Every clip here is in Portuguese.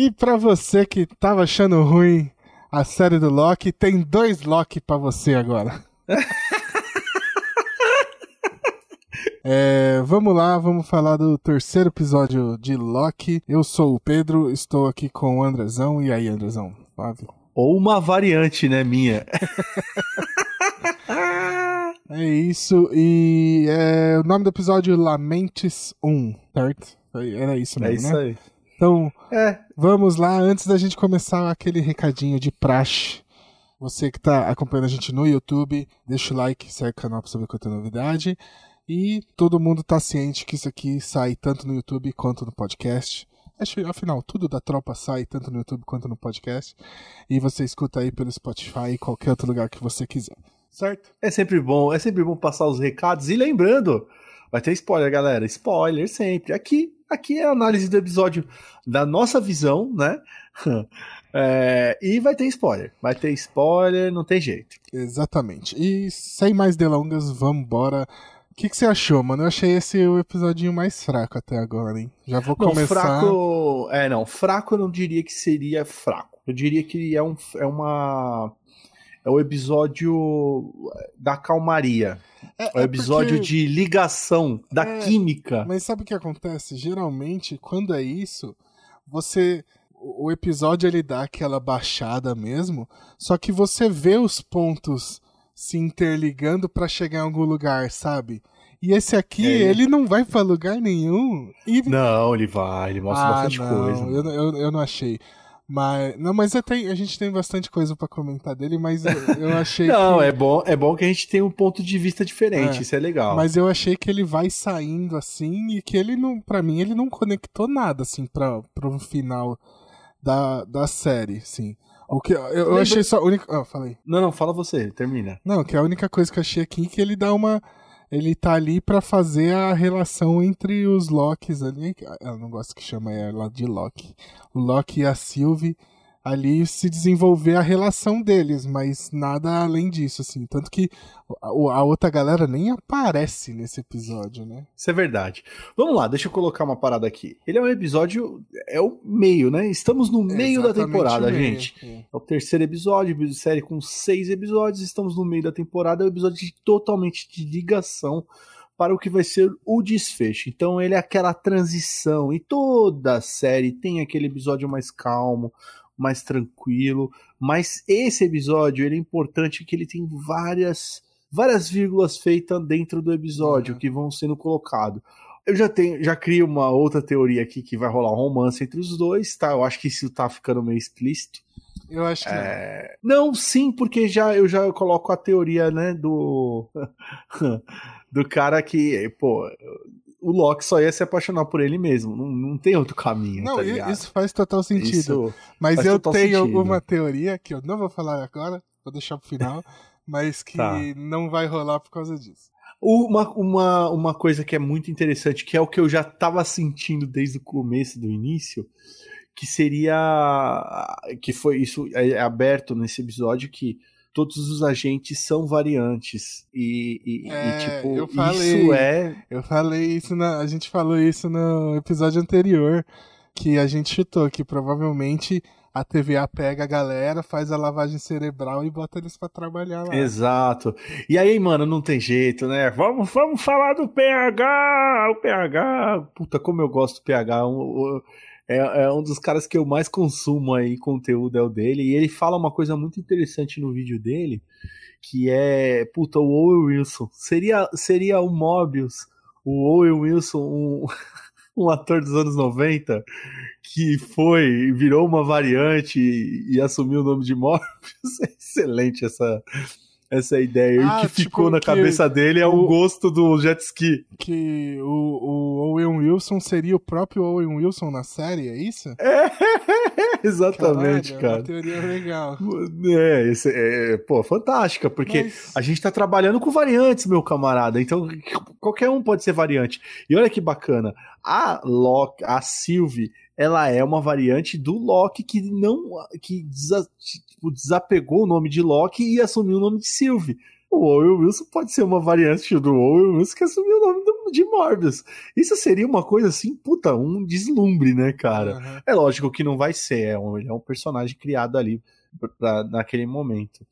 E pra você que tava achando ruim a série do Loki, tem dois Loki pra você agora. É, vamos lá, vamos falar do terceiro episódio de Loki. Eu sou o Pedro, estou aqui com o Andrezão. E aí, Andrezão? Flávio? Ou uma variante, né, minha. é isso, e é, o nome do episódio Lamentes 1, certo? Era isso mesmo, É isso né? Então, É, vamos lá, antes da gente começar aquele recadinho de praxe. Você que está acompanhando a gente no YouTube, deixa o like, segue o canal para saber quanta novidade. E todo mundo tá ciente que isso aqui sai tanto no YouTube quanto no podcast. Afinal, tudo da tropa sai tanto no YouTube quanto no podcast. E você escuta aí pelo Spotify e qualquer outro lugar que você quiser. Certo? é sempre bom, é sempre bom passar os recados. E lembrando, vai ter spoiler, galera. Spoiler sempre. Aqui, aqui é a análise do episódio da nossa visão, né? É, e vai ter spoiler. Vai ter spoiler, não tem jeito. Exatamente. E sem mais delongas, vamos embora. O que, que você achou, mano? Eu achei esse o episódio mais fraco até agora, hein? Já vou Não, começar. fraco. É, não. Fraco eu não diria que seria fraco. Eu diria que é, um, é uma. É o episódio da calmaria. É, É o é episódio porque- de ligação, da É, química. Mas sabe o que acontece? Geralmente, quando é isso, você. O episódio ele dá aquela baixada mesmo, só que você vê os pontos se interligando pra chegar em algum lugar, sabe? E esse aqui, É. ele não vai pra lugar nenhum. E... Não, ele vai, ele mostra ah, bastante não, coisa. Eu, eu, eu não achei. Mas, não, mas tenho- a gente tem bastante coisa pra comentar dele, mas eu, eu achei Não, que... é bom, é bom que a gente tenha um ponto de vista diferente, É, isso é legal. Mas eu achei que ele vai saindo assim e que ele não, para mim, ele não conectou nada assim para pro final da, da série, sim. O que eu, eu Lembra- achei só a única, ah, falei. Não, não, fala você, termina. Não, que a única coisa que eu achei aqui é que ele dá uma ele tá ali pra fazer a relação entre os Locks ali. Eu não gosto que chama ela de Loki. O Loki e a Sylvie ali se desenvolver a relação deles, mas nada além disso, assim. Tanto que a, a outra galera nem aparece nesse episódio, né? Isso é verdade. Vamos lá, deixa eu colocar uma parada aqui. Ele é um episódio, é o meio, né? Estamos no meio da Exatamente temporada, meio, gente. é. É o terceiro episódio, série com seis episódios, estamos no meio da temporada, é um episódio de- totalmente de ligação para o que vai ser o desfecho. Então ele é aquela transição, e toda a série tem aquele episódio mais calmo, mais tranquilo, mas esse episódio ele é importante que ele tem várias várias vírgulas feitas dentro do episódio Uhum. que vão sendo colocados. Eu já tenho, já crio uma outra teoria aqui que vai rolar um romance entre os dois, tá? Eu acho que isso tá ficando meio explícito. Eu acho que É, Não, sim, porque já eu já coloco a teoria, né, do do cara que, pô, o Loki só ia se apaixonar por ele mesmo, não, não tem outro caminho, não. tá isso faz total sentido. Isso- mas eu tenho sentido. uma teoria que eu não vou falar agora, vou deixar pro final, mas que Tá. não vai rolar por causa disso. Uma, uma, uma coisa que é muito interessante, que é o que eu já tava sentindo desde o começo do início, que seria. que foi isso é aberto nesse episódio, que todos os agentes são variantes. E, e- e, É, tipo, eu falei. isso é. Eu falei isso, na, a gente falou isso no episódio anterior, que a gente chutou que provavelmente a TVA pega a galera, faz a lavagem cerebral e bota eles pra trabalhar lá. Exato. E aí, mano, não tem jeito, né? Vamos, vamos falar do PH! O PH! Puta, como eu gosto do PH. um- um- é, é um dos caras que eu mais consumo aí conteúdo é o dele. E ele fala uma coisa muito interessante no vídeo dele, que é, puta, o Owen Wilson. Seria, seria o Mobius, o Owen Wilson, um, um ator dos anos 90, que foi, virou uma variante e, e assumiu o nome de Morbius. É excelente essa, essa ideia. Ah, e o que tipo, ficou na que cabeça dele é o o- gosto do jet ski. Que o, o Owen Wilson seria o próprio Owen Wilson na série, é isso? Exatamente, Caralho, É cara. uma teoria legal. É, esse, é, pô, fantástica, porque Mas- a gente tá trabalhando com variantes, meu camarada. Então, qualquer um pode ser variante. E olha que bacana. A Loki, a Sylvie, ela é uma variante do Loki que não. que desa- tipo, desapegou o nome de Loki e assumiu o nome de Sylvie. O Owen Wilson pode ser uma variante do Owen Wilson que assumiu o nome do, de Morbius. Isso seria uma coisa assim, puta, um deslumbre, né, cara? Uhum. É lógico que não vai ser, é um, ele é um personagem criado ali pra, naquele momento.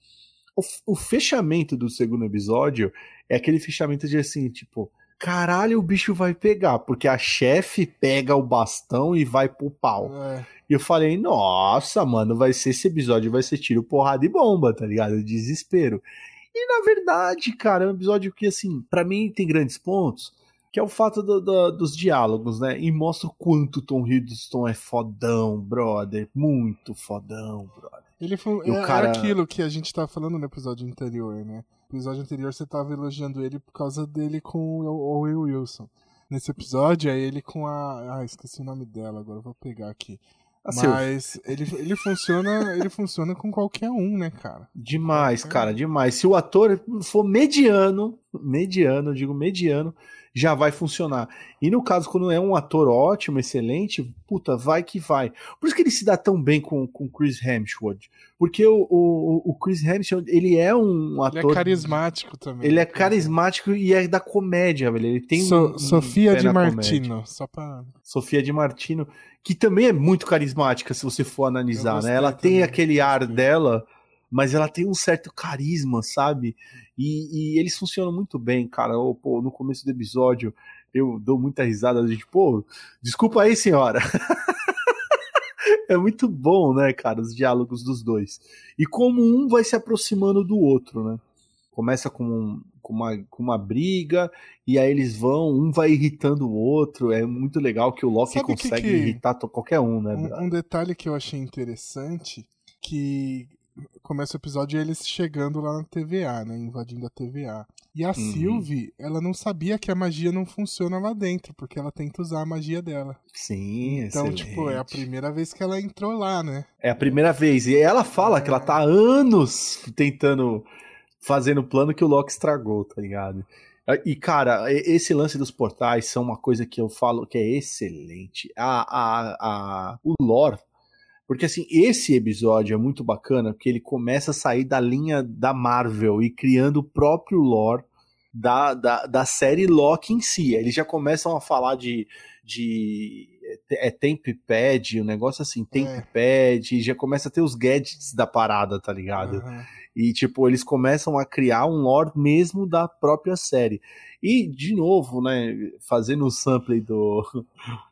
O, o fechamento do segundo episódio é aquele fechamento de assim, tipo, caralho, o bicho vai pegar, porque a chefe pega o bastão e vai pro pau. É. E eu falei, nossa, mano, vai ser esse episódio, vai ser tiro, porrada e bomba, tá ligado? Desespero. E na verdade, cara, é um episódio que, assim, para mim tem grandes pontos, que é o fato do, do, dos diálogos, né? E mostra o quanto Tom Hiddleston é fodão, brother. Muito fodão, brother. Ele foi, é, cara... é aquilo que a gente tava falando no episódio anterior, né? No episódio anterior você tava elogiando ele por causa dele com o Owen Wilson. Nesse episódio é ele com a. Ah, esqueci o nome dela, agora vou pegar aqui. Mas ele, ele funciona ele funciona com qualquer um, né, cara? Demais, cara, demais. Se o ator for mediano, mediano, eu digo mediano, já vai funcionar. E no caso, quando é um ator ótimo, excelente, puta, vai que vai. Por isso que ele se dá tão bem com o Chris Hemsworth. Porque o, o, o Chris Hemsworth, ele é um ator... Ele é carismático também. Ele é carismático e é da comédia, velho. Ele tem so, um, Sofia um de Martino, só pra... Sofia de Martino, que também é muito carismática, se você for analisar, né? Ela tem aquele ar dela mas ela tem um certo carisma, sabe? E, e eles funcionam muito bem, cara. Oh, pô, no começo do episódio eu dou muita risada, a gente, pô, desculpa aí, senhora. é muito bom, né, cara, os diálogos dos dois. E como um vai se aproximando do outro, né? Começa com, com, uma, com uma briga, e aí eles vão, um vai irritando o outro. É muito legal que o Loki consegue que que... irritar qualquer um, né? Um, um detalhe que eu achei interessante, que começa o episódio eles chegando lá na TVA, né? Invadindo a TVA. E a uhum. Sylvie, ela não sabia que a magia não funciona lá dentro, porque ela tenta usar a magia dela. Sim, Então, excelente. tipo, é a primeira vez que ela entrou lá, né? É a primeira vez. E ela fala é... que ela tá há anos tentando fazendo o plano que o Loki estragou, tá ligado? E, cara, esse lance dos portais são uma coisa que eu falo que é excelente. A, a, a, o lore porque assim, esse episódio é muito bacana porque ele começa a sair da linha da Marvel e criando o próprio lore da, da, da série Loki em si. Eles já começam a falar de, de é, é Tempad, um negócio assim, Tempad, é. já começa a ter os gadgets da parada, tá ligado? Uhum. E, tipo, eles começam a criar um lore mesmo da própria série. E, de novo, né, fazendo o sample do.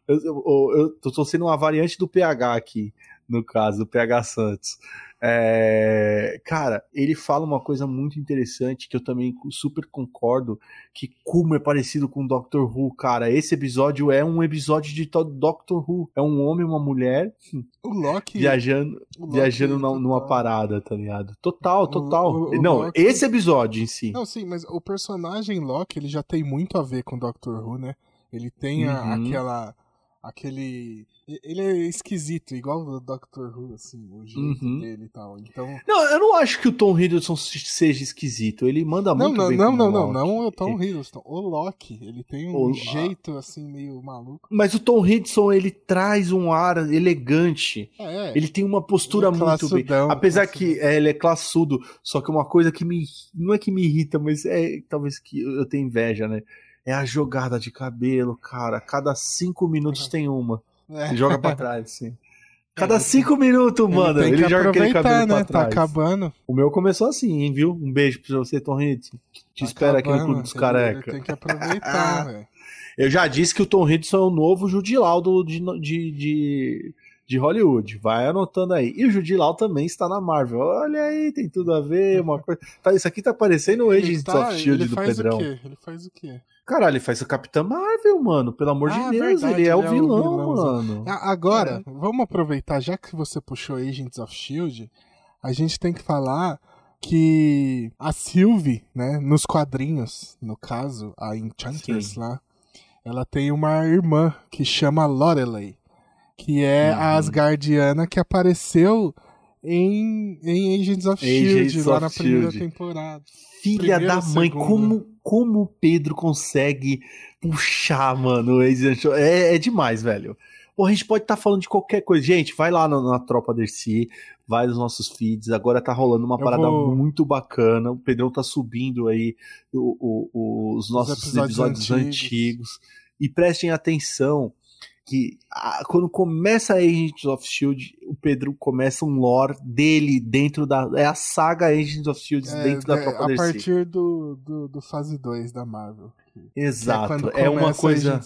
Eu, eu, eu, eu tô sendo uma variante do PH aqui no caso, do PH Santos. É, cara, ele fala uma coisa muito interessante que eu também super concordo, que como é parecido com Doctor Who, cara. Esse episódio é um episódio de Doctor Who. É um homem e uma mulher o Loki, viajando, o Loki viajando é numa parada, tá ligado? Total, total. O, o, não, Loki... esse episódio em si. Não, sim, mas o personagem Loki, ele já tem muito a ver com Doctor Who, né? Ele tem a, uhum. aquela aquele. Ele é esquisito, igual o Doctor Who, assim, o jeito uhum. dele e tal. Então. Não, eu não acho que o Tom Hiddleston seja esquisito. Ele manda não, muito não, bem. Não, não, não, não, não o Tom Hiddleston. O Loki, ele tem um o... jeito assim meio maluco. Mas o Tom Hiddleston, ele traz um ar elegante. É, ele tem uma postura é muito bem. Apesar que é, ele é classudo, só que uma coisa que me. Não é que me irrita, mas é talvez que eu tenha inveja, né? É a jogada de cabelo, cara. Cada cinco minutos tem uma. É. Joga pra trás, sim. Cada cinco minutos, mano, ele, ele joga aquele cabelo né? pra tá trás. Tá acabando. O meu começou assim, hein, viu? Um beijo pra você, Tom Hiddleston. Te tá espera aqui no Clube dos Careca. Tem que aproveitar, velho. Eu já disse que o Tom Hiddleston é o novo Judilau do, de, de, de, de, Hollywood. Vai anotando aí. E o Judilau também está na Marvel. Olha aí, tem tudo a ver, uma coisa... Tá, isso aqui tá parecendo o Agents tá, of S.H.I.E.L.D. do Pedrão. Ele faz o quê? Caralho, ele faz o Capitão Marvel, mano. Pelo amor ah, de Deus, verdade, ele, é, ele o, vilão, é o vilão, mano. Agora, é. vamos aproveitar, já que você puxou Agents of Shield, a gente tem que falar que a Sylvie, né, nos quadrinhos, no caso, a Enchantress Sim. lá, ela tem uma irmã que chama Lorelei, que é uhum. a Asgardiana que apareceu em, em Agents of Agents Shield, of lá na primeira Shield. temporada. Filha Primeira, da mãe, como, como o Pedro consegue puxar, mano, é, é demais, velho. Pô, a gente pode estar tá falando de qualquer coisa. Gente, vai lá na, na Tropa Dercy, vai nos nossos feeds. Agora tá rolando uma eu parada vou... muito bacana. O Pedrão tá subindo aí o, o, os nossos os episódios, episódios antigos. antigos. E prestem atenção que a, quando começa Agents of Shield, o Pedro começa um lore dele dentro da. É a saga Agents of Shield é, dentro da Tropa A partir do, do, do fase 2 da Marvel. Exato. É, é uma coisa.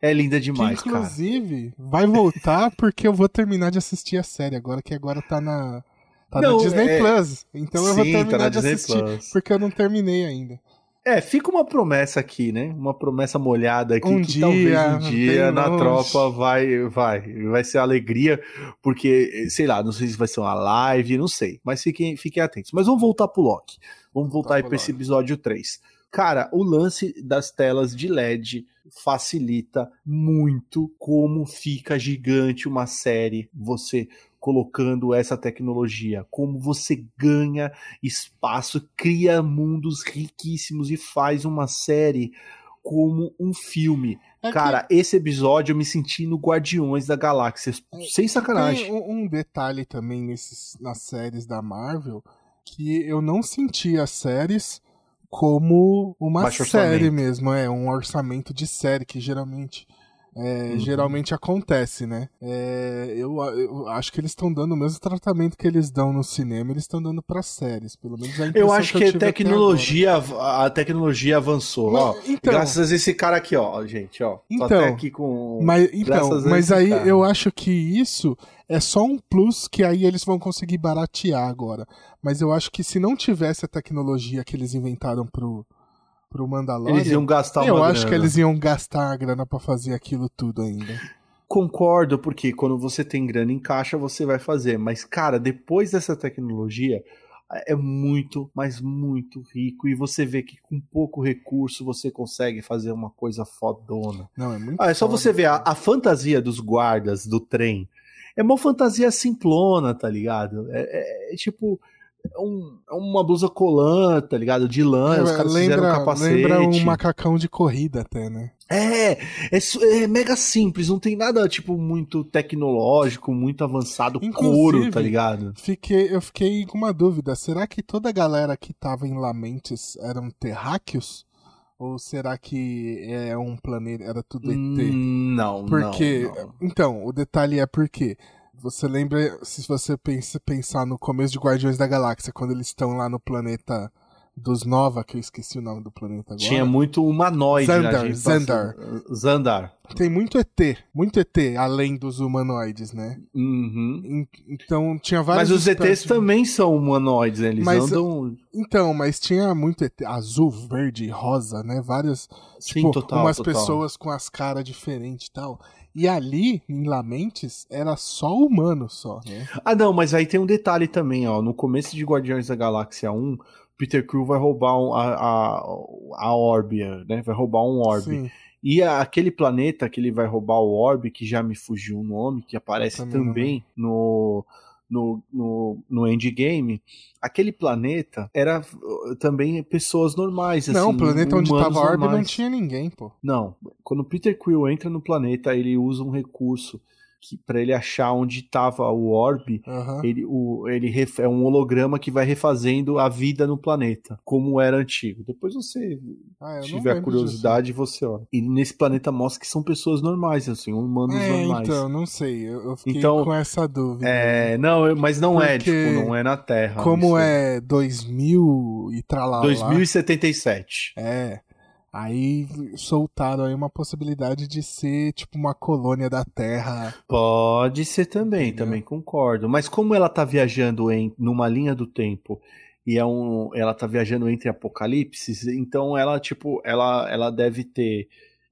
É linda demais, que, inclusive, cara. vai voltar porque eu vou terminar de assistir a série agora, que agora tá na. Tá não, na Disney é... Plus. Então Sim, eu vou tá terminar tá de Disney assistir. Plus. Porque eu não terminei ainda. É, fica uma promessa aqui, né? Uma promessa molhada aqui um que dia, talvez um dia na longe. tropa vai, vai, vai ser alegria, porque, sei lá, não sei se vai ser uma live, não sei, mas fiquem, fiquem atentos. Mas vamos voltar pro Loki. Vamos voltar aí para esse episódio 3. Cara, o lance das telas de LED facilita muito como fica gigante uma série. Você colocando essa tecnologia, como você ganha espaço, cria mundos riquíssimos e faz uma série como um filme. É Cara, que... esse episódio eu me senti no Guardiões da Galáxia, é, sem sacanagem. Tem um, um detalhe também nesses, nas séries da Marvel que eu não senti as séries como uma Baixo série orçamento. mesmo, é um orçamento de série que geralmente é, uhum. geralmente acontece, né? É, eu, eu, acho que eles estão dando o mesmo tratamento que eles dão no cinema, eles estão dando para séries, pelo menos a Eu acho que, que a tecnologia, a tecnologia avançou, mas, ó. Então, graças a esse cara aqui, ó, gente, ó. Então, aqui com Mas então, mas aí cara. eu acho que isso é só um plus que aí eles vão conseguir baratear agora. Mas eu acho que se não tivesse a tecnologia que eles inventaram pro pro Mandalorian. Eles iam gastar Eu grana. acho que eles iam gastar a grana para fazer aquilo tudo ainda. Concordo, porque quando você tem grana em caixa, você vai fazer. Mas, cara, depois dessa tecnologia, é muito, mas muito rico. E você vê que com pouco recurso você consegue fazer uma coisa fodona. Não, é muito ah, É só você ver a, a, fantasia dos guardas do trem. É uma fantasia simplona, tá ligado? É, é, é tipo é um, é uma blusa colã, tá ligado? De lã, é, os caras lembra, fizeram um capacete. Lembra um macacão de corrida até, né? É, é, é, mega simples, não tem nada, tipo, muito tecnológico, muito avançado, Inclusive, couro, tá ligado? Fiquei, eu fiquei com uma dúvida, será que toda a galera que tava em Lamentes eram terráqueos? Ou será que é um planeta, era tudo ET? Hum, não, porque, não, não. Então, o detalhe é porque você lembra, se você pensa, pensar no começo de Guardiões da Galáxia, quando eles estão lá no planeta dos Nova, que eu esqueci o nome do planeta agora. Tinha muito humanoide. Né, Zandar, Zandar. Zandar. Tem muito ET, muito ET, além dos humanoides, né? Uhum. Então tinha vários. Mas os ETs de... também são humanoides, né? Eles mas, andam. Então, mas tinha muito ET, azul, verde, rosa, né? Várias. Sim, tipo, total, umas total. pessoas com as caras diferentes e tal. E ali, em Lamentes, era só humano só, né? Ah, não, mas aí tem um detalhe também, ó. No começo de Guardiões da Galáxia 1, Peter Crew vai roubar um, a, a, a Orbia, né? Vai roubar um Orb. Sim. E a, aquele planeta que ele vai roubar o Orb, que já me fugiu o nome, que aparece também, também no no, no, no endgame, aquele planeta era uh, também pessoas normais. Não, assim, o planeta onde tava a Orbe não tinha ninguém, pô. Não, quando Peter Quill entra no planeta, ele usa um recurso que para ele achar onde estava o orb, uhum. ele, o, ele ref, é um holograma que vai refazendo a vida no planeta, como era antigo. Depois você ah, tiver curiosidade, disso. você olha. E nesse planeta mostra que são pessoas normais, assim, humanos é, normais. Então, não sei, eu, eu fiquei então, com essa dúvida. É, não, mas não é, Porque é, tipo, não é na Terra. Como é 2000 e tralá 2077. É. Aí soltaram aí uma possibilidade de ser tipo uma colônia da Terra. Pode ser também, Entendeu? também concordo. Mas como ela tá viajando em numa linha do tempo e é um, ela tá viajando entre apocalipses, então ela tipo, ela ela deve ter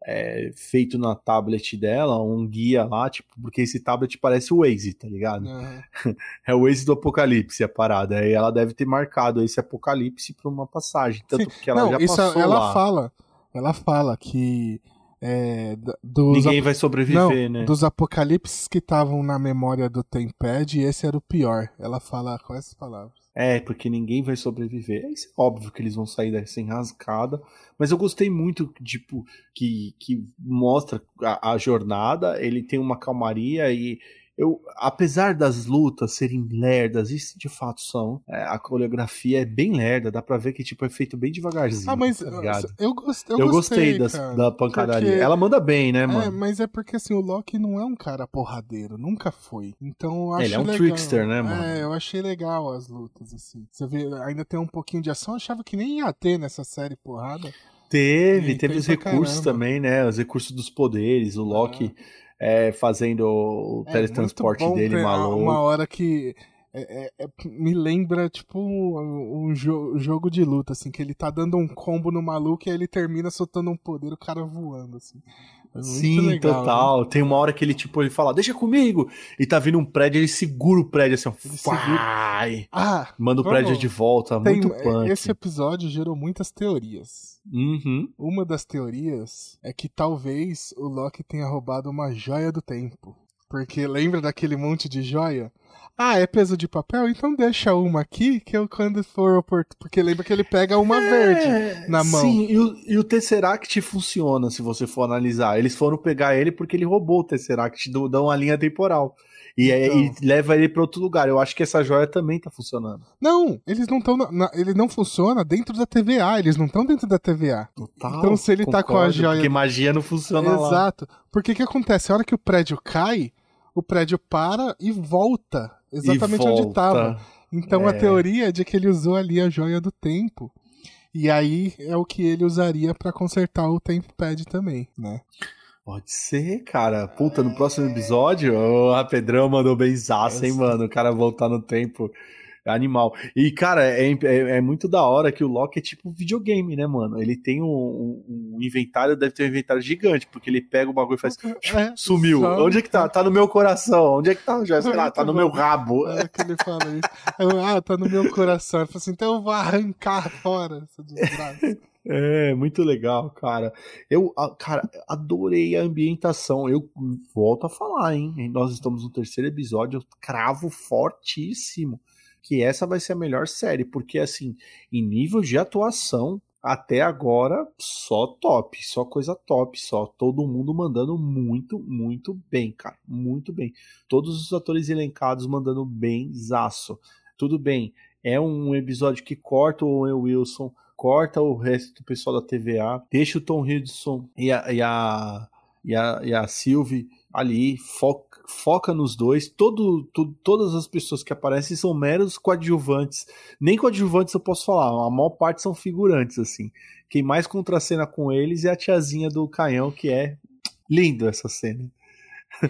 é, feito na tablet dela um guia lá, tipo, porque esse tablet parece o Waze, tá ligado? Uhum. é o Waze do apocalipse a parada. Aí ela deve ter marcado esse apocalipse para uma passagem, tanto Sim. que ela Não, já isso passou ela lá. fala ela fala que é, dos Ninguém vai sobreviver, não, né? Dos apocalipses que estavam na memória do Tempad, esse era o pior. Ela fala com essas palavras. É, porque ninguém vai sobreviver. É óbvio que eles vão sair dessa enrascada. Mas eu gostei muito, tipo, que, que mostra a, a jornada, ele tem uma calmaria e eu, apesar das lutas serem lerdas, isso de fato são, é, a coreografia é bem lerda, dá pra ver que tipo, é feito bem devagarzinho. Ah, mas tá eu, gostei, eu, eu gostei, das, da pancadaria. Porque... Ela manda bem, né, mano? É, mas é porque assim, o Loki não é um cara porradeiro, nunca foi. Então eu acho Ele é um legal. trickster, né, mano? É, eu achei legal as lutas, assim. Você vê, ainda tem um pouquinho de ação, eu achava que nem ia ter nessa série porrada. Teve, teve os recursos caramba. também, né? Os recursos dos poderes, o Loki. Ah é, fazendo o é, teletransporte dele maluco. Uma hora que é, é, é, me lembra, tipo, um, um jo jogo de luta, assim, que ele tá dando um combo no maluco e aí ele termina soltando um poder, o cara voando, assim. É Sim, legal, né? total. Né? Tem uma hora que ele, tipo, ele fala, deixa comigo! E tá vindo um prédio, ele segura o prédio assim, ó. Ah, Manda o vamos... prédio de volta. Tem, muito punk. Esse episódio gerou muitas teorias. Uhum. Uma das teorias é que talvez o Loki tenha roubado uma joia do tempo. Porque lembra daquele monte de joia? Ah, é peso de papel? Então deixa uma aqui que eu quando for oportuno. Porque lembra que ele pega uma é, verde na mão. Sim, e o, e o Tesseract funciona se você for analisar. Eles foram pegar ele porque ele roubou o Tesseract, dão uma linha temporal. E, então. e leva ele para outro lugar. Eu acho que essa joia também tá funcionando. Não, eles não estão. Ele não funciona dentro da TVA. Eles não estão dentro da TVA. Total, então se ele concordo, tá com a joia. Porque magia não funciona Exato. lá. Exato. Porque o que acontece? A hora que o prédio cai, o prédio para e volta exatamente e volta. onde estava. Então é. a teoria é de que ele usou ali a joia do tempo. E aí é o que ele usaria para consertar o Tempo Pad também, né? Pode ser, cara. Puta, no próximo episódio, oh, a Pedrão mandou benzaço, hein, mano? O cara voltar no tempo. Animal. E, cara, é, é, é, muito da hora que o Loki é tipo videogame, né, mano? Ele tem um, um, um, inventário, deve ter um inventário gigante, porque ele pega o bagulho e faz. É, sumiu. Onde é que tá? Tá no meu coração. Onde é que tá? Já, sei lá, tá no meu rabo. É que ele fala isso. ah, tá no meu coração. Ele fala assim, então eu vou arrancar fora essa desgraça. É, muito legal, cara. Eu, cara, adorei a ambientação. Eu volto a falar, hein? Nós estamos no terceiro episódio, eu cravo fortíssimo que essa vai ser a melhor série, porque assim, em nível de atuação, até agora só top, só coisa top, só todo mundo mandando muito, muito bem, cara, muito bem. Todos os atores elencados mandando bem zaço. Tudo bem, é um episódio que corta o Owen Wilson, corta o resto do pessoal da TVA, deixa o Tom Hiddleston e a, e a, e a, e a Sylvie ali, foca foca nos dois. Todo, todas as pessoas que aparecem são meros coadjuvantes. Nem coadjuvantes eu posso falar, a maior parte são figurantes, assim. Quem mais contracena com eles é a tiazinha do canhão, que é lindo essa cena.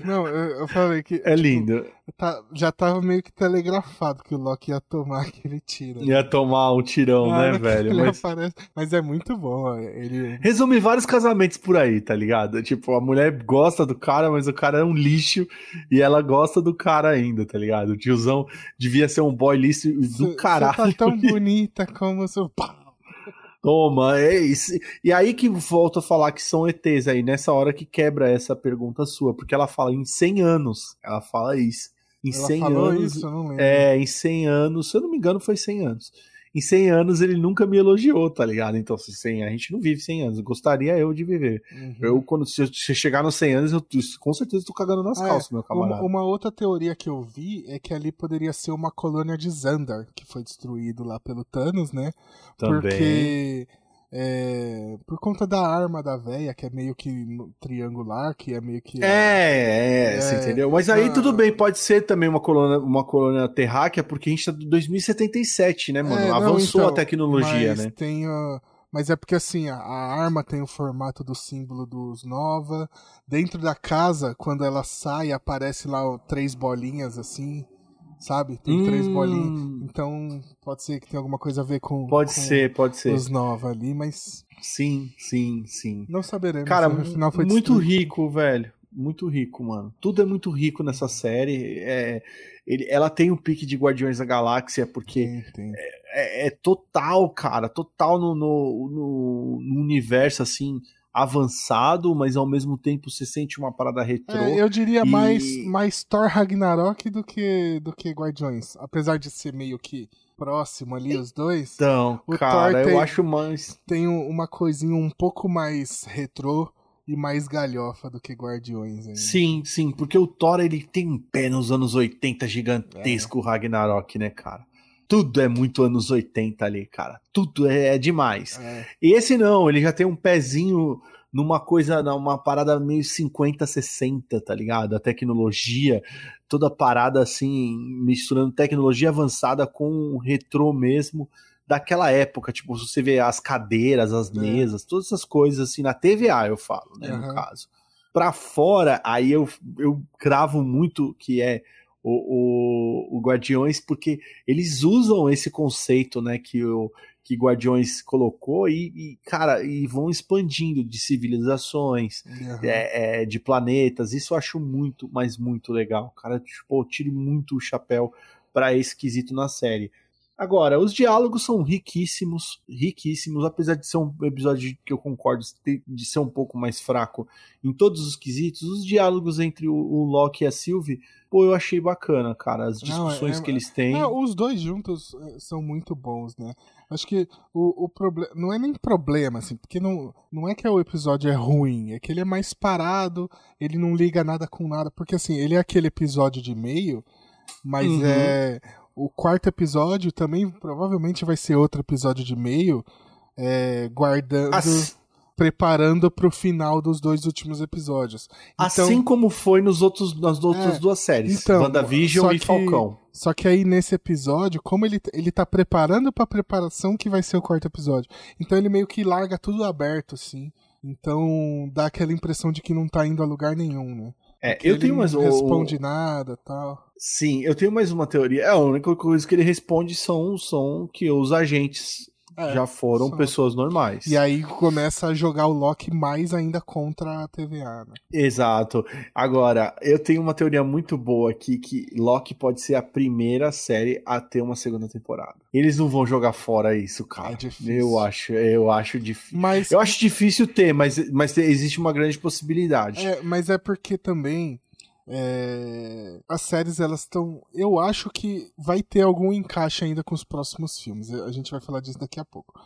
Não, eu, eu falei que. É tipo, lindo. Tá, já tava meio que telegrafado que o Loki ia tomar aquele tiro. Ia tomar um tirão, ah, né, velho? Mas... Aparece, mas é muito bom. Ele... Resume vários casamentos por aí, tá ligado? Tipo, a mulher gosta do cara, mas o cara é um lixo e ela gosta do cara ainda, tá ligado? O tiozão devia ser um boy lixo do caralho. Você tá tão bonita como seu. Pá! Toma, é isso. E aí que volto a falar que são ETs aí, nessa hora que quebra essa pergunta sua, porque ela fala em 100 anos. Ela fala isso. Em ela 100 anos. Isso, eu não lembro. É, em 100 anos, se eu não me engano, foi 100 anos em 100 anos ele nunca me elogiou, tá ligado? Então, 100, a gente não vive 100 anos. Gostaria eu de viver. Uhum. Eu, quando se, se chegar nos 100 anos, eu com certeza tô cagando nas ah, calças, meu camarada. Uma, uma, outra teoria que eu vi é que ali poderia ser uma colônia de Xandar, que foi destruído lá pelo Thanos, né? Também. Porque é, por conta da arma da véia, que é meio que triangular, que é meio que. É, é, é você entendeu? Mas aí ah, tudo bem, pode ser também uma colônia, uma colônia terráquea, porque a gente tá em 2077, né, mano? É, não, Avançou então, a tecnologia, mas né? Tem, mas é porque assim, a, a, arma tem o formato do símbolo dos Nova. Dentro da casa, quando ela sai, aparece lá três bolinhas assim sabe? Tem hum. três bolinhas. Então, pode ser que tenha alguma coisa a ver com. Pode com ser, pode ser. Os Nova ali, mas. Sim, sim, sim. Não saberemos. Cara, no final foi muito destruído. rico, velho. Muito rico, mano. Tudo é muito rico nessa série. É, ele, ela tem um pique de Guardiões da Galáxia, porque tem, tem. É, é, é, total, cara. Total no, no, no, no universo, assim avançado, mas ao mesmo tempo você sente uma parada retrô. É, eu diria e... mais, mais Thor Ragnarok do que, do que Guardiões. Apesar de ser meio que próximo ali, os dois. Então, cara, eu acho mais. Tem uma coisinha um pouco mais retrô e mais galhofa do que Guardiões ainda. Sim, sim, porque o Thor ele tem um pé nos anos 80 gigantesco, é. Ragnarok, né, cara? Tudo é muito anos 80 ali, cara. Tudo é, é demais. É. Esse não, ele já tem um pezinho numa coisa, numa parada meio 50, 60, tá ligado? A tecnologia, toda parada assim, misturando tecnologia avançada com retrô mesmo daquela época, tipo, você vê as cadeiras, as é. mesas, é. todas essas coisas assim, na TVA eu falo, né, uhum. no caso. Pra fora, aí eu, eu cravo muito que é o, o, o, Guardiões, porque eles usam esse conceito, né, que o que Guardiões colocou e, e cara, e vão expandindo de civilizações, uhum. é, é, de planetas. Isso eu acho muito, mas muito legal. Cara, tipo, eu tiro muito o chapéu para esse quesito na série. Agora, os diálogos são riquíssimos, riquíssimos, apesar de ser um episódio que eu concordo de ser um pouco mais fraco em todos os quesitos, os diálogos entre o, o Loki e a Sylvie, pô, eu achei bacana, cara, as discussões Não, é, que eles têm. É, os dois juntos é, são muito bons, né? Acho que o, o problema. Não é nem problema, assim, porque não, não é que o episódio é ruim, é que ele é mais parado, ele não liga nada com nada, porque assim, ele é aquele episódio de meio, mas uhum. é o quarto episódio também provavelmente vai ser outro episódio de meio, é, guardando. As... Preparando para o final dos dois últimos episódios. Então, assim como foi nos outros, nas outras é, duas séries, então, WandaVision e que, Falcão. Só que aí nesse episódio, como ele, ele tá preparando pra preparação que vai ser o quarto episódio. Então ele meio que larga tudo aberto, assim. Então dá aquela impressão de que não tá indo a lugar nenhum, né? É, eu tenho mais. Não responde nada tal. Sim, eu tenho mais uma teoria. É, a única coisa que ele responde são, são que os agentes é, já foram só. pessoas normais. E aí começa a jogar o Loki mais ainda contra a TVA, né? Exato. Agora, eu tenho uma teoria muito boa aqui que Loki pode ser a primeira série a ter uma segunda temporada. Eles não vão jogar fora isso, cara. É difícil. Eu acho, eu acho difícil. Mas... Eu acho difícil ter, mas, mas existe uma grande possibilidade. É, mas é porque também é... As séries, elas estão. Eu acho que vai ter algum encaixe ainda com os próximos filmes. A gente vai falar disso daqui a pouco.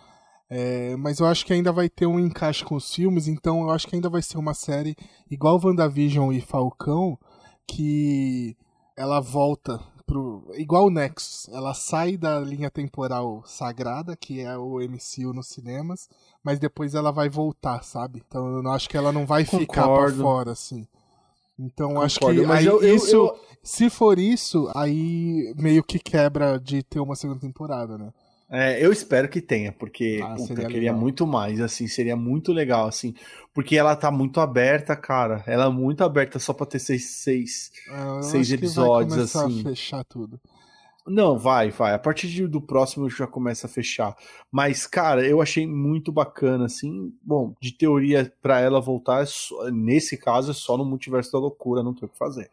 É... Mas eu acho que ainda vai ter um encaixe com os filmes, então eu acho que ainda vai ser uma série igual WandaVision e Falcão, que ela volta pro. igual o Nexus. Ela sai da linha temporal sagrada, que é o MCU nos cinemas, mas depois ela vai voltar, sabe? Então eu não acho que ela não vai Concordo. ficar pra fora, assim. Então Concordo, acho que aí eu, isso, eu, eu... se for isso, aí meio que quebra de ter uma segunda temporada, né? É, eu espero que tenha, porque ah, puta, eu queria muito mais, assim, seria muito legal, assim, porque ela tá muito aberta, cara. Ela é muito aberta só pra ter seis, seis, é, seis episódios, assim. A fechar tudo. Não, vai, vai. A partir do próximo já começa a fechar. Mas, cara, eu achei muito bacana, assim. Bom, de teoria, para ela voltar, é só, nesse caso, é só no multiverso da loucura, não tem o que fazer.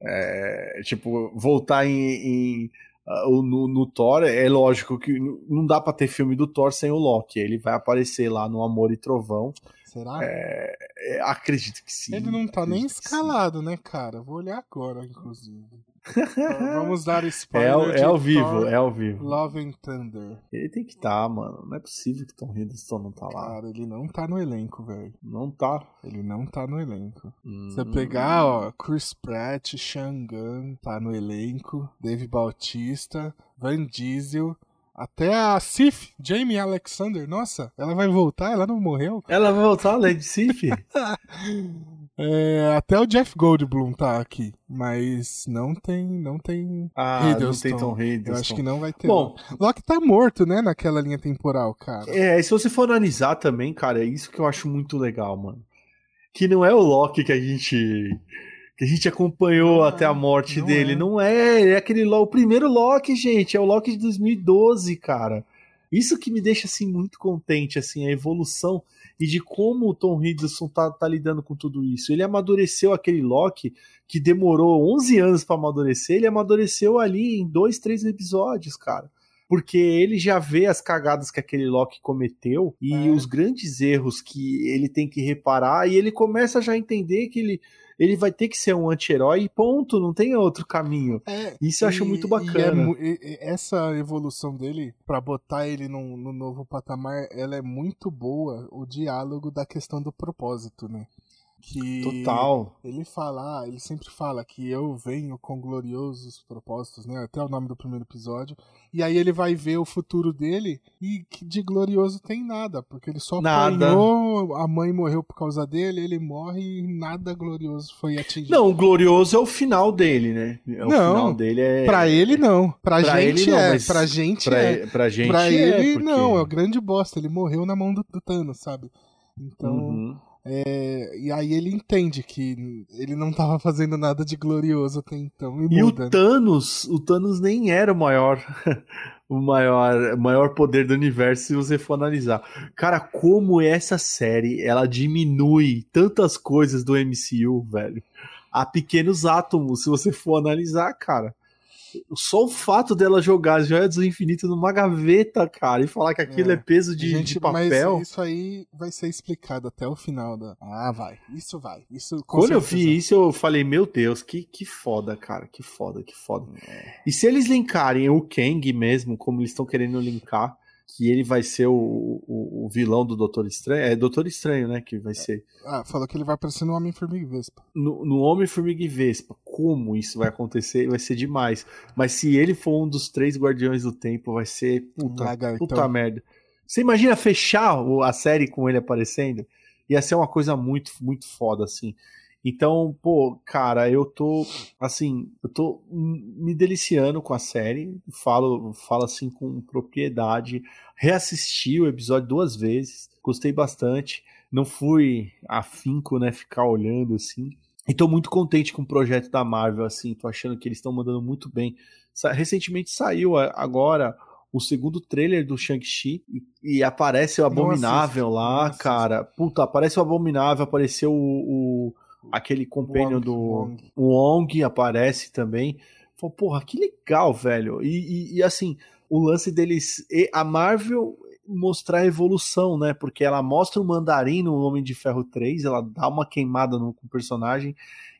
É. É, tipo, voltar em. em uh, no, no, Thor, é lógico que não dá para ter filme do Thor sem o Loki. Ele vai aparecer lá no Amor e Trovão. Será? É, é, acredito que sim. Ele não tá nem escalado, né, cara? Vou olhar agora, inclusive. Vamos dar spoiler. É, é ao vivo, Thor, é ao vivo. Love and Thunder. Ele tem que estar, tá, mano. Não é possível que Tom Hiddleston não tá lá. Cara, ele não tá no elenco, velho. Não tá. Ele não tá no elenco. Hum. Você pegar, ó, Chris Pratt, Shangan tá no elenco, Dave Bautista, Van Diesel, até a Sif, Jamie Alexander, nossa, ela vai voltar? Ela não morreu? Ela vai voltar, Lady Sif? É, até o Jeff Goldblum tá aqui, mas não tem, não tem ah, Hiddleston. não tem Tom Hiddleston. Eu acho que não vai ter. Bom, não. Loki tá morto, né, naquela linha temporal, cara. É, e se você for analisar também, cara, é isso que eu acho muito legal, mano. Que não é o Loki que a gente que a gente acompanhou não até a morte não dele, é. não é, é aquele o primeiro Loki, gente, é o Loki de 2012, cara. Isso que me deixa assim muito contente, assim, a evolução e de como o Tom Hiddleston tá, tá lidando com tudo isso. Ele amadureceu aquele Loki que demorou 11 anos para amadurecer, ele amadureceu ali em dois, três episódios, cara. Porque ele já vê as cagadas que aquele Loki cometeu e é. os grandes erros que ele tem que reparar, e ele começa já a entender que ele, ele vai ter que ser um anti-herói e ponto, não tem outro caminho. É, Isso eu acho muito é bacana. É, essa evolução dele, para botar ele no, no novo patamar, ela é muito boa, o diálogo da questão do propósito, né? Que Total. Ele fala, ele sempre fala que eu venho com gloriosos propósitos, né? Até o nome do primeiro episódio. E aí ele vai ver o futuro dele e que de glorioso tem nada, porque ele só nada. apanhou, a mãe morreu por causa dele, ele morre e nada glorioso foi atingido. Não, o glorioso é o final dele, né? É o não, final dele é Pra ele não, pra, pra gente não, é, pra gente pra, é. Pra gente pra é, ele porque... não, é o grande bosta, ele morreu na mão do, do Thanos, sabe? Então, uhum. É, e aí ele entende que ele não estava fazendo nada de glorioso até então. E, e muda, o né? Thanos, o Thanos nem era o maior, o maior, maior poder do universo se você for analisar. Cara, como essa série ela diminui tantas coisas do MCU, velho, a pequenos átomos, se você for analisar, cara só o fato dela jogar as joias do infinito numa gaveta, cara, e falar que aquilo é, é peso de, Gente, de papel. Mas isso aí vai ser explicado até o final da. Ah, vai. Isso vai. Isso Quando eu vi isso, eu falei, meu Deus, que, que foda, cara. Que foda, que foda. É. E se eles linkarem o Kang mesmo, como eles estão querendo linkar, que ele vai ser o, o, o, vilão do Doutor Estranho. É Doutor Estranho, né? Que vai ser. Ah, falou que ele vai aparecer no Homem-Formiga e Vespa. No, no Homem-Formiga e Vespa. Como isso vai acontecer? Vai ser demais. Mas se ele for um dos três Guardiões do Tempo, vai ser puta, puta merda. Você imagina fechar a série com ele aparecendo? Ia ser uma coisa muito, muito foda, assim. Então, pô, cara, eu tô assim, eu tô me deliciando com a série, falo, falo assim com propriedade. Reassisti o episódio duas vezes, gostei bastante. Não fui afinco, né, ficar olhando assim. E tô muito contente com o projeto da Marvel, assim, tô achando que eles estão mandando muito bem. Recentemente saiu agora o segundo trailer do Shang-Chi e, e, aparece o Abominável lá, cara. Puta, aparece o Abominável, apareceu o, o aquele companion do Wong. Aparece também. Falei, porra, que legal, velho. E, e, e, assim, o lance deles. A Marvel mostrar a evolução, né? Porque ela mostra o Mandarim no Homem de Ferro 3, ela dá uma queimada no, com o personagem.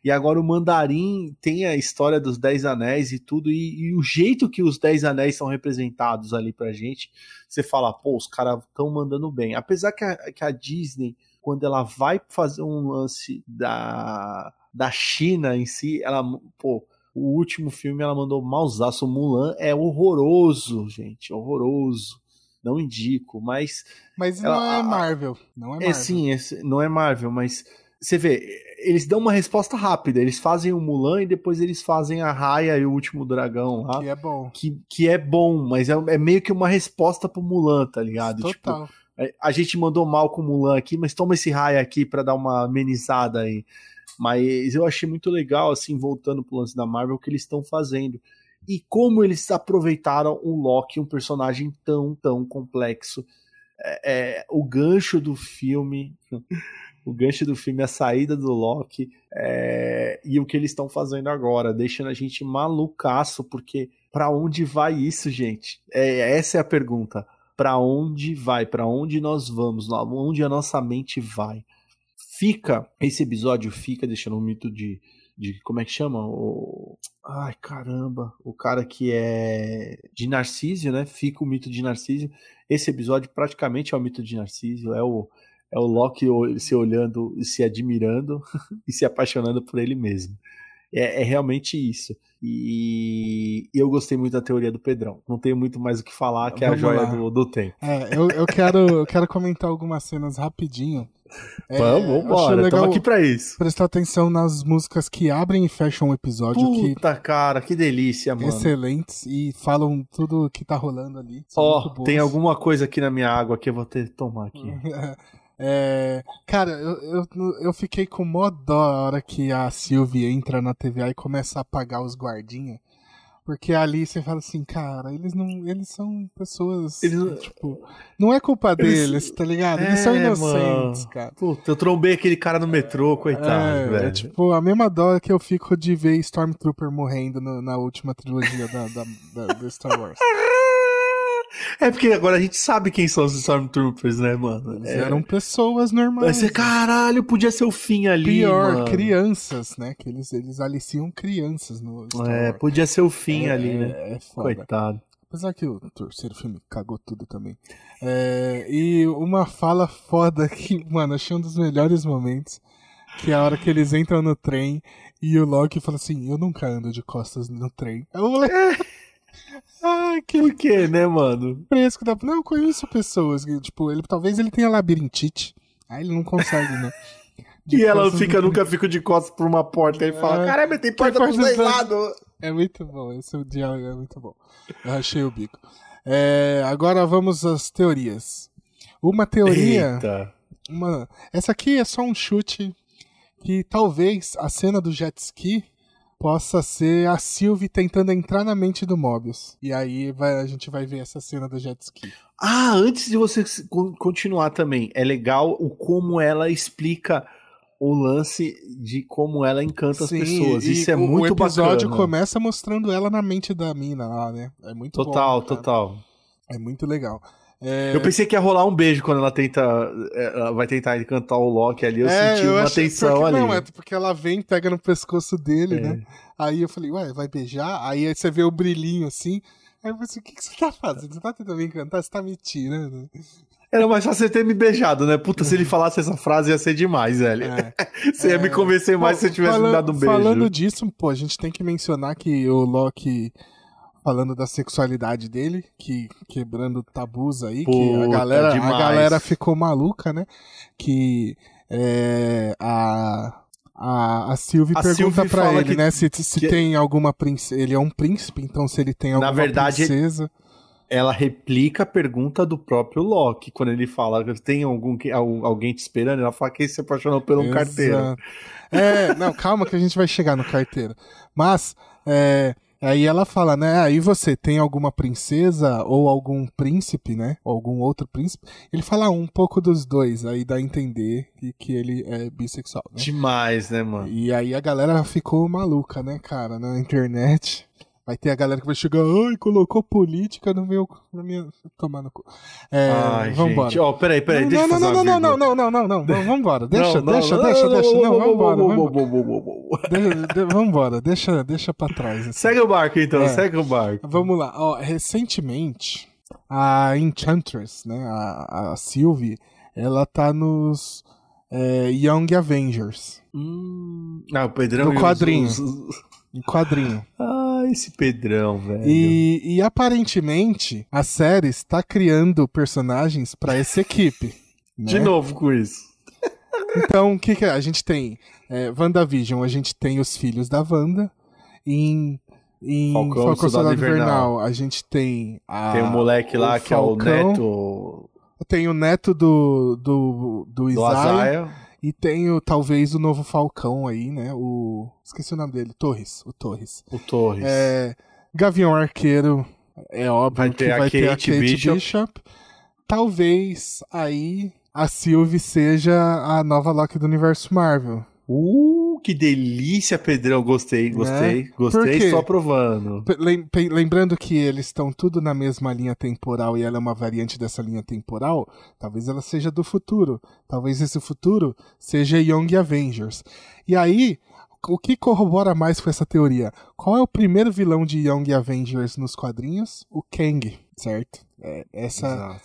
E agora o Mandarim tem a história dos Dez Anéis e tudo, e, e o jeito que os Dez Anéis são representados ali pra gente, você fala, pô, os caras estão mandando bem. Apesar que a, que a Disney quando ela vai fazer um lance da, da China em si, ela, pô, o último filme ela mandou mausaço. Mulan é horroroso, gente, horroroso. Não indico, mas. Mas ela, não é Marvel. Não é, é Marvel. É sim, é, não é Marvel, mas você vê, eles dão uma resposta rápida. Eles fazem o Mulan e depois eles fazem a Raya e o último dragão lá. Que é bom. Que, que é bom, mas é, é meio que uma resposta pro Mulan, tá ligado? Total. Tipo, a gente mandou mal com o Mulan aqui, mas toma esse raio aqui para dar uma amenizada aí. Mas eu achei muito legal, assim, voltando pro lance da Marvel, o que eles estão fazendo. E como eles aproveitaram o Loki, um personagem tão, tão complexo. É, é, o gancho do filme, o gancho do filme, a saída do Loki, é, e o que eles estão fazendo agora, deixando a gente malucaço, porque para onde vai isso, gente? É, essa é a pergunta para onde vai, para onde nós vamos, onde a nossa mente vai. Fica, esse episódio fica deixando um mito de, de como é que chama? O, ai, caramba, o cara que é de Narcísio, né? Fica o mito de Narcísio. Esse episódio praticamente é o mito de Narcísio, é o é o Loki se olhando, se admirando e se apaixonando por ele mesmo. É, é realmente isso. E eu gostei muito da teoria do Pedrão. Não tenho muito mais o que falar, que Vamos é a joia do, do tempo. É, eu, eu, quero, eu quero comentar algumas cenas rapidinho. É, Vamos, bora, estamos aqui pra isso. Prestar atenção nas músicas que abrem e fecham o episódio. Puta, que... cara, que delícia, mano. Excelentes e falam tudo que tá rolando ali. Ó, oh, tem alguma coisa aqui na minha água que eu vou ter que tomar aqui. É, cara, eu, eu, eu fiquei com mó dó a hora que a Sylvie entra na TVA e começa a apagar os guardinhas. Porque ali você fala assim, cara, eles não. Eles são pessoas. Eles, tipo, não é culpa eles, deles, tá ligado? Eles é, são inocentes, mano. cara. Puta, eu trombei aquele cara no metrô, coitado, é, velho. É tipo, a mesma dó que eu fico de ver Stormtrooper morrendo no, na última trilogia da, da, da, do Star Wars. É porque agora a gente sabe quem são os Stormtroopers, né, mano? É. eram pessoas Vai normais. ser, caralho, podia ser o fim ali. Pior, mano. crianças, né? Que eles, eles aliciam crianças no Star É, podia ser o fim É, ali, é, né? É foda. Coitado. Apesar que o terceiro filme cagou tudo também. É, e uma fala foda que, mano, achei um dos melhores momentos. Que é a hora que eles entram no trem e o Loki fala assim: Eu nunca ando de costas no trem. Aí Eu falei. Ai, que Por quê, né, mano? fresco da. Não, eu conheço pessoas que, tipo, ele talvez ele tenha labirintite. Aí ele não consegue, né? De E ela fica, nunca fica de costas por uma porta e fala: É. Caramba, tem porta pros dois dos dois. lados. É muito bom, esse diálogo é muito bom. Eu achei o bico. É, agora vamos às teorias. Uma teoria. Eita. Uma, essa aqui é só um chute que talvez a cena do jet ski possa ser a Sylvie tentando entrar na mente do Mobius. E aí vai- a gente vai ver essa cena do jet ski. Ah, antes de você continuar também, é legal o como ela explica o lance de como ela encanta Sim, as pessoas. Isso é o, muito O episódio bacana. começa mostrando ela na mente da mina lá, né? É muito Total, bom, cara. total. É muito legal. É, Eu pensei que ia rolar um beijo quando ela tenta. Ela vai tentar encantar o Loki ali. Eu é, senti uma achei- tensão ali. Não, é porque ela vem, pega no pescoço dele, É. né? Aí eu falei, ué, vai beijar? Aí você vê o brilhinho assim. Aí eu falei assim, o que, que você tá fazendo? Você tá tentando me encantar? Você tá me tirando? Era mais fácil você ter me beijado, né? Puta, se ele falasse essa frase ia ser demais, velho. É. Você ia me convencer mais se você tivesse me falando- dado um beijo. Falando disso, pô, a gente tem que mencionar que o Loki, falando da sexualidade dele, que quebrando tabus aí, que a Puta, galera, a galera ficou maluca, né? Que é, a. A, a Sylvie A pergunta fala ele, que- né? Se, se que- tem alguma princesa. Ele é um príncipe, então se ele tem alguma verdade, princesa. Ela replica a pergunta do próprio Loki. Quando ele fala, tem algum, alguém te esperando? Ela fala que ele se apaixonou por um carteiro. É, não, calma que a gente vai chegar no carteiro. Mas, é, aí ela fala, né? Aí você tem alguma princesa ou algum príncipe, né? Ou algum outro príncipe? Ele fala um pouco dos dois, aí dá a entender que, que ele é bissexual, né? Demais, né, mano? E aí a galera ficou maluca, né, cara, na internet. Vai ter a galera que vai chegar, ai, colocou política no meu. Na minha. Tomar no cu. É, Ai, vambora. gente. Ó, peraí, peraí, não, deixa eu não, não, não, não, vírgula. não, não, não, não, não, vambora. Deixa, Não, deixa, não, deixa, não, deixa. não, Não, não, vambora, não, vambora. não, não, não, não, não. Vambora, deixa, deixa pra trás. assim. Segue o barco, então, É. segue o barco. Vamos lá. Ó, recentemente, a Enchantress, né, a, a Sylvie, ela tá nos é, Young Avengers, Hum... Ah, o Pedrão No quadrinho. os- em quadrinho. Ah, esse Pedrão, velho. E, e aparentemente, a série está criando personagens pra essa equipe. né? De novo com isso. Então, o que, que é? A gente tem é, WandaVision, a gente tem os filhos da Wanda. Em, em Falcão, Falcão, Soldado Invernal. Invernal, a gente tem a, Tem um moleque lá o que é o Falcão. neto Tem o neto do, do, do do Isaiah. Azaia. E tem o, talvez o novo Falcão aí, né? O. Esqueci o nome dele. Torres. O Torres. O Torres. É, Gavião Arqueiro. É óbvio Vai que ter a vai ter a Kate Bishop. Bishop. Talvez aí a Sylvie seja a nova Loki do universo Marvel. Uh, que delícia, Pedrão. Gostei, gostei, Né? Gostei. quê? Estou aprovando. P- lem- pe- Lembrando que eles estão tudo na mesma linha temporal e ela é uma variante dessa linha temporal, talvez ela seja do futuro. Talvez esse futuro seja Young Avengers. E aí, o que corrobora mais com essa teoria? Qual é o primeiro vilão de Young Avengers nos quadrinhos? O Kang, certo? É, essa. Exato.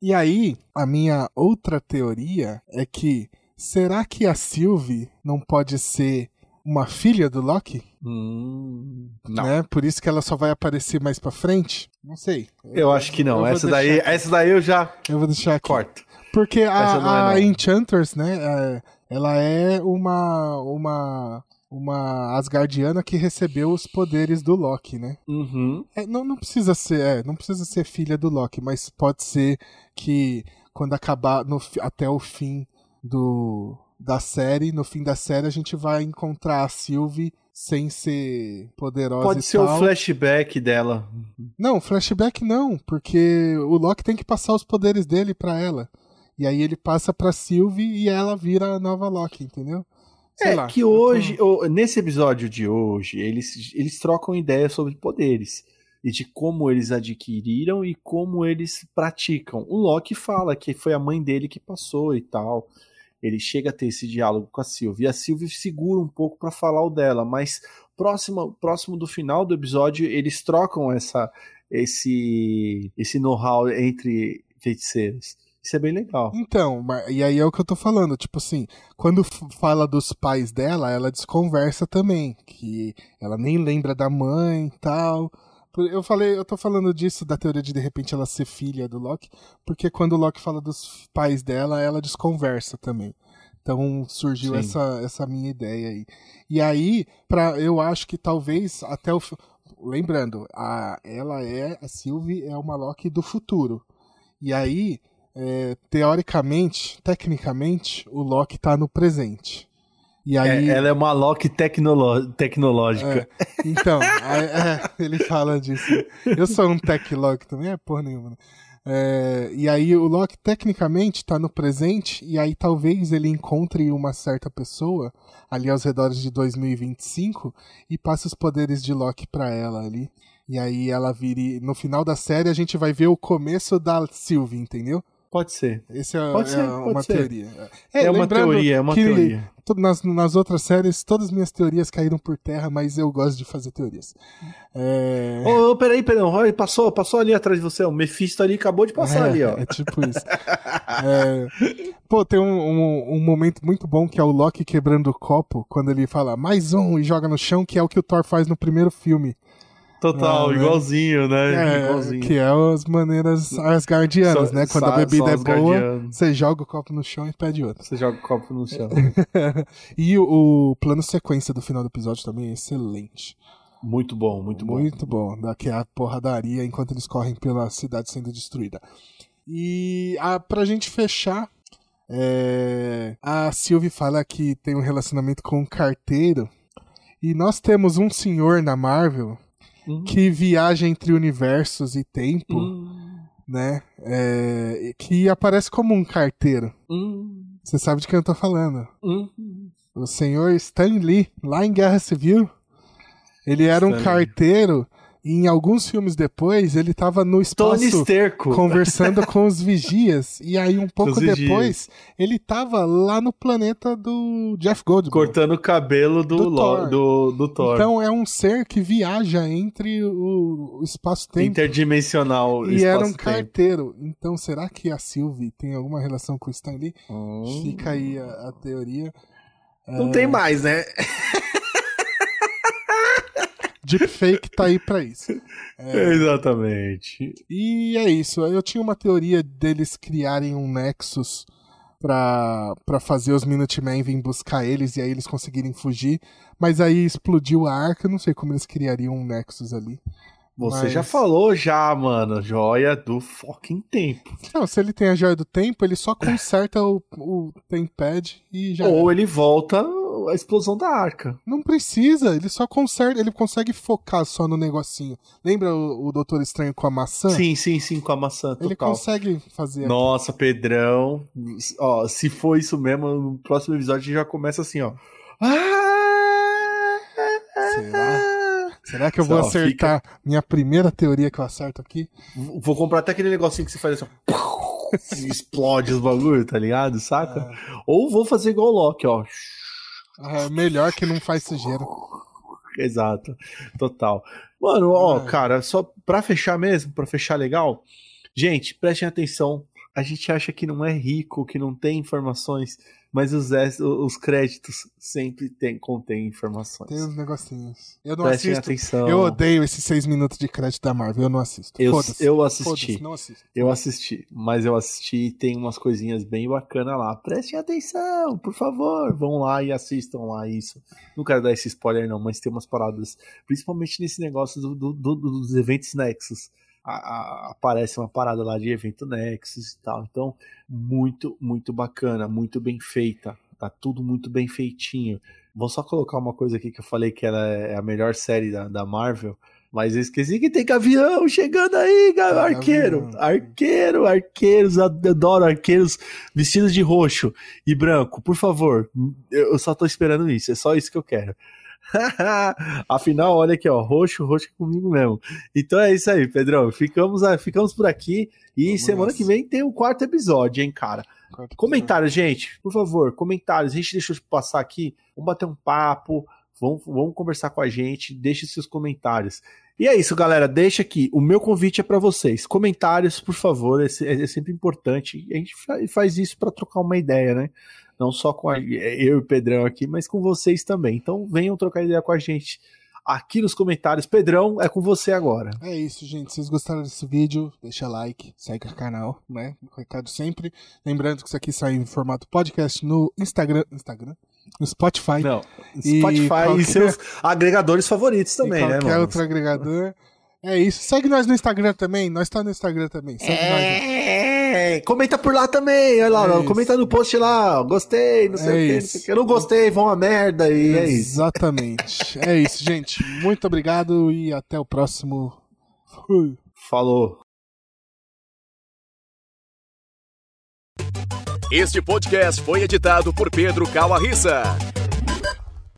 E aí, a minha outra teoria é que será que a Sylvie não pode ser uma filha do Loki? Hum, não. né? Por isso que ela só vai aparecer mais pra frente? Não sei. Eu acho que Eu não. Essa daí, deixar essa daí eu já Eu vou deixar aqui. corto. Porque não é a, a né? é, ela é uma uma uma Asgardiana que recebeu os poderes do Loki, né? Uhum. É, não, não precisa ser, é, não precisa ser filha do Loki, mas pode ser que quando acabar no, até o fim do da série, no fim da série a gente vai encontrar a Sylvie sem ser poderosa Pode e ser o flashback dela. Não, flashback não, porque o Loki tem que passar os poderes dele pra ela. E aí ele passa pra Sylvie e ela vira a nova Loki, entendeu? Sei é lá, que hoje, nesse episódio de hoje, eles, eles trocam ideias sobre poderes. e de como eles adquiriram e como eles praticam. O Loki fala que foi a mãe dele que passou e tal. Ele chega a ter esse diálogo com a Sylvie. E a Sylvie segura um pouco para falar o dela, mas próximo, próximo do final do episódio eles trocam essa esse esse know-how entre feiticeiros. Isso é bem legal. Então, e aí é o que eu tô falando, tipo assim, quando fala dos pais dela, ela desconversa também, que ela nem lembra da mãe e tal. Eu falei, eu tô falando disso da teoria de de repente ela ser filha do Loki, porque quando o Loki fala dos pais dela, ela desconversa também. Então surgiu essa, essa minha ideia aí. E aí, pra, eu acho que talvez até o. Lembrando, a, ela é. A Sylvie é uma Loki do futuro. E aí, é, teoricamente, tecnicamente, o Loki tá no presente. E aí, é, ela é uma Loki tecnológica. É, então, é, ele fala disso. Eu sou um tech Loki também, é porra nenhuma. Né? É, e aí o Loki tecnicamente está no presente, e aí talvez ele encontre uma certa pessoa ali aos redores de 2025 e passe os poderes de Loki para ela ali. E aí ela vire. No final da série a gente vai ver o começo da Sylvie, entendeu? Pode ser. Essa é, pode é ser, pode uma ser. teoria. É, é uma teoria, é uma teoria. Nas, nas outras séries, todas as minhas teorias caíram por terra, mas eu gosto de fazer teorias. É... Ô, oh, peraí, peraí, passou, passou ali atrás de você, o Mephisto ali acabou de passar é, ali, ó. É tipo isso. é... Pô, tem um, um, um, momento muito bom que é o Loki quebrando o copo, quando ele fala mais um e joga no chão, que é o que o Thor faz no primeiro filme. Total, ah, igualzinho, né? É, igualzinho. Que é as maneiras asgardianas, né? Quando a bebida é boa, você joga o copo no chão e pede outro. Você joga o copo no chão. e o, o, plano sequência do final do episódio também é excelente. Muito bom, muito bom. Muito bom. Daqui a porradaria enquanto eles correm pela cidade sendo destruída. E a, pra gente fechar, é, a Sylvie fala que tem um relacionamento com um carteiro. E nós temos um senhor na Marvel uhum. que viaja entre universos e tempo, uhum. né? É, que aparece como um carteiro. Uhum. Você sabe de quem eu tô falando? Uhum. O senhor Stan Lee, lá em Guerra Civil. Ele era Stan um carteiro em alguns filmes depois, ele tava no espaço conversando com os vigias. E aí, um pouco depois, ele tava lá no planeta do Jeff Goldblum. Cortando o cabelo do, do, Thor. Do, do Thor. Então é um ser que viaja entre o, espaço-tempo. Interdimensional. E era um carteiro. Então, será que a Sylvie tem alguma relação com o Stanley? Hum. Fica aí a, a teoria. Não é... tem mais, né? Deepfake tá aí pra isso. É... Exatamente. E é isso. Eu tinha uma teoria deles criarem um Nexus pra, pra fazer os Minutemen vir buscar eles e aí eles conseguirem fugir. Mas aí explodiu a arca, não sei como eles criariam um Nexus ali. Você Mas... já falou já, mano, joia do fucking tempo. Não, se ele tem a joia do tempo, ele só conserta o, o tempad e já. Ou ele volta a explosão da arca. Não precisa, ele só conserta, ele consegue focar só no negocinho. Lembra o, o Doutor Estranho com a maçã? Sim, sim, sim, com a maçã. Total. Ele consegue fazer. Nossa, aqui. Pedrão. Ó, se for isso mesmo, no próximo episódio já começa assim, ó. Ah! Será? Será que eu vou Só, acertar fica... minha primeira teoria que eu acerto aqui? Vou comprar até aquele negocinho que você faz assim, explode os bagulho, tá ligado? Saca? É. Ou vou fazer igual o Loki, ó. É melhor que não faz sujeira. Exato, total. Mano, ó, é. cara, só pra fechar mesmo, pra fechar legal, gente, prestem atenção. A gente acha que não é rico, que não tem informações mas os, os créditos sempre tem, contém informações. Tem uns negocinhos. Eu não Prestem assisto. Atenção. Eu odeio esses seis minutos de crédito da Marvel, eu não assisto. Eu, eu assisti. Não assisto. Eu assisti, mas eu assisti e tem umas coisinhas bem bacanas lá. Prestem atenção, por favor. Vão lá e assistam lá isso. Não quero dar esse spoiler, não, mas tem umas paradas, principalmente nesse negócio do, do, do, dos eventos Nexus a, a, aparece uma parada lá de evento Nexus e tal. Então, muito, muito bacana, muito bem feita. Tá tudo muito bem feitinho. Vou só colocar uma coisa aqui que eu falei que ela é a melhor série da, da Marvel. Mas eu esqueci que tem gavião chegando aí, arqueiro. Arqueiro, arqueiros, adoro arqueiros vestidos de roxo e branco. Por favor, eu só tô esperando isso, é só isso que eu quero. Afinal, olha aqui, ó, roxo, roxo é comigo mesmo. Então é isso aí, Pedrão. Ficamos, ficamos por aqui e Vamos semana nessa. que vem tem o quarto episódio, hein, cara. Quarto comentários, episódio. gente, por favor, comentários. A gente deixou de passar aqui, vamos bater um papo, vamos, vamos conversar com a gente, deixe seus comentários. E é isso, galera. Deixa aqui. O meu convite é para vocês. Comentários, por favor. É, é, sempre importante. A gente faz isso para trocar uma ideia, né? Não só com a, eu e o Pedrão aqui, mas com vocês também. Então venham trocar ideia com a gente aqui nos comentários. Pedrão, é com você agora. É isso, gente. Se vocês gostaram desse vídeo, deixa like, segue o canal, né? Recado sempre. Lembrando que isso aqui sai em formato podcast no Instagram. Instagram? No Spotify. Não, Spotify e, qualquer... e seus agregadores favoritos também, né, mano? Qualquer outro agregador. É isso. Segue nós no Instagram também. Nós tá no Instagram também. Segue é... nós. Comenta por lá também. Olha lá, é comenta no post lá. Gostei, não sei é o que, não sei o que. Eu não gostei, vão a merda e é isso. Exatamente. é isso, gente. Muito obrigado e até o próximo. Fui. Falou. Este podcast foi editado por Pedro Calarissa.